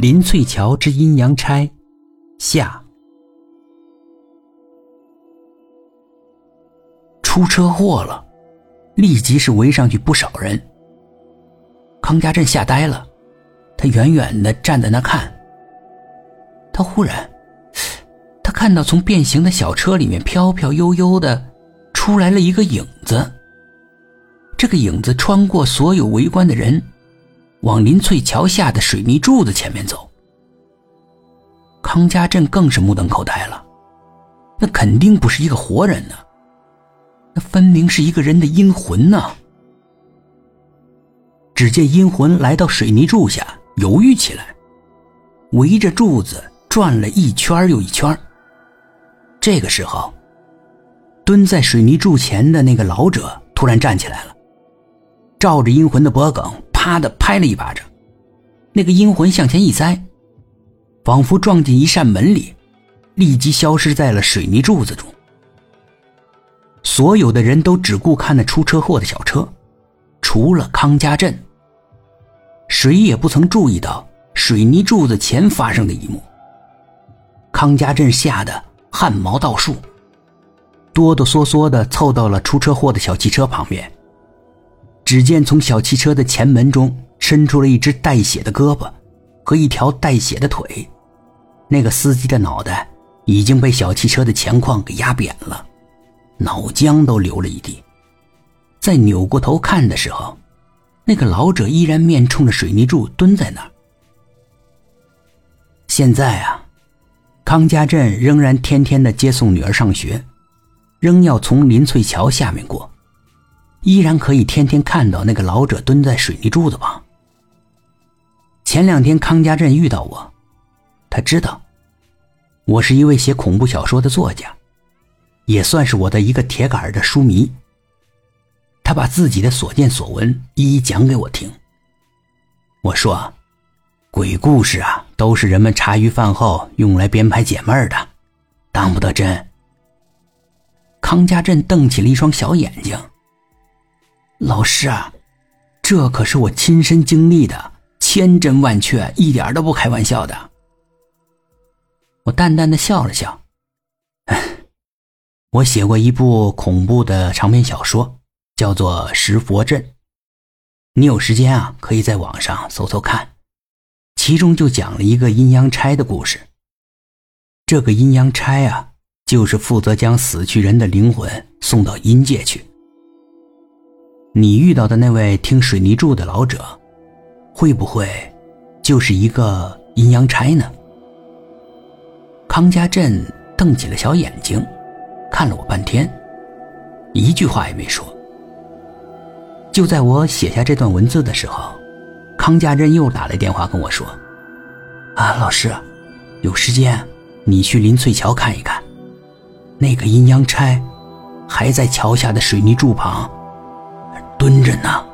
林翠桥之阴阳差下。出车祸了，立即是围上去不少人。康家镇吓呆了，他远远的站在那看。他忽然，他看到从变形的小车里面飘飘悠悠的出来了一个影子。这个影子穿过所有围观的人，往林翠桥下的水泥柱子前面走。康家镇更是目瞪口呆了，那肯定不是一个活人呢。那分明是一个人的阴魂呢！只见阴魂来到水泥柱下，犹豫起来，围着柱子转了一圈又一圈。这个时候，蹲在水泥柱前的那个老者突然站起来了，照着阴魂的脖颈啪的拍了一巴掌，那个阴魂向前一栽，仿佛撞进一扇门里，立即消失在了水泥柱子中。所有的人都只顾看那出车祸的小车，除了康家镇。谁也不曾注意到水泥柱子前发生的一幕。康家镇吓得汗毛倒竖，哆哆嗦嗦的凑到了出车祸的小汽车旁边。只见从小汽车的前门中伸出了一只带血的胳膊和一条带血的腿，那个司机的脑袋已经被小汽车的前框给压扁了。脑浆都流了一地，在扭过头看的时候，那个老者依然面冲着水泥柱蹲在那儿。现在啊，康家镇仍然天天的接送女儿上学，仍要从林翠桥下面过，依然可以天天看到那个老者蹲在水泥柱子旁。前两天康家镇遇到我，他知道我是一位写恐怖小说的作家。也算是我的一个铁杆的书迷。他把自己的所见所闻一一讲给我听。我说：“鬼故事啊，都是人们茶余饭后用来编排解闷的，当不得真。”康家镇瞪起了一双小眼睛。老师啊，这可是我亲身经历的，千真万确，一点都不开玩笑的。我淡淡的笑了笑。我写过一部恐怖的长篇小说，叫做《石佛镇》。你有时间啊，可以在网上搜搜看。其中就讲了一个阴阳差的故事。这个阴阳差啊，就是负责将死去人的灵魂送到阴界去。你遇到的那位听水泥柱的老者，会不会就是一个阴阳差呢？康家镇瞪起了小眼睛。看了我半天，一句话也没说。就在我写下这段文字的时候，康家镇又打来电话跟我说：“啊，老师，有时间你去林翠桥看一看，那个阴阳差还在桥下的水泥柱旁蹲着呢。”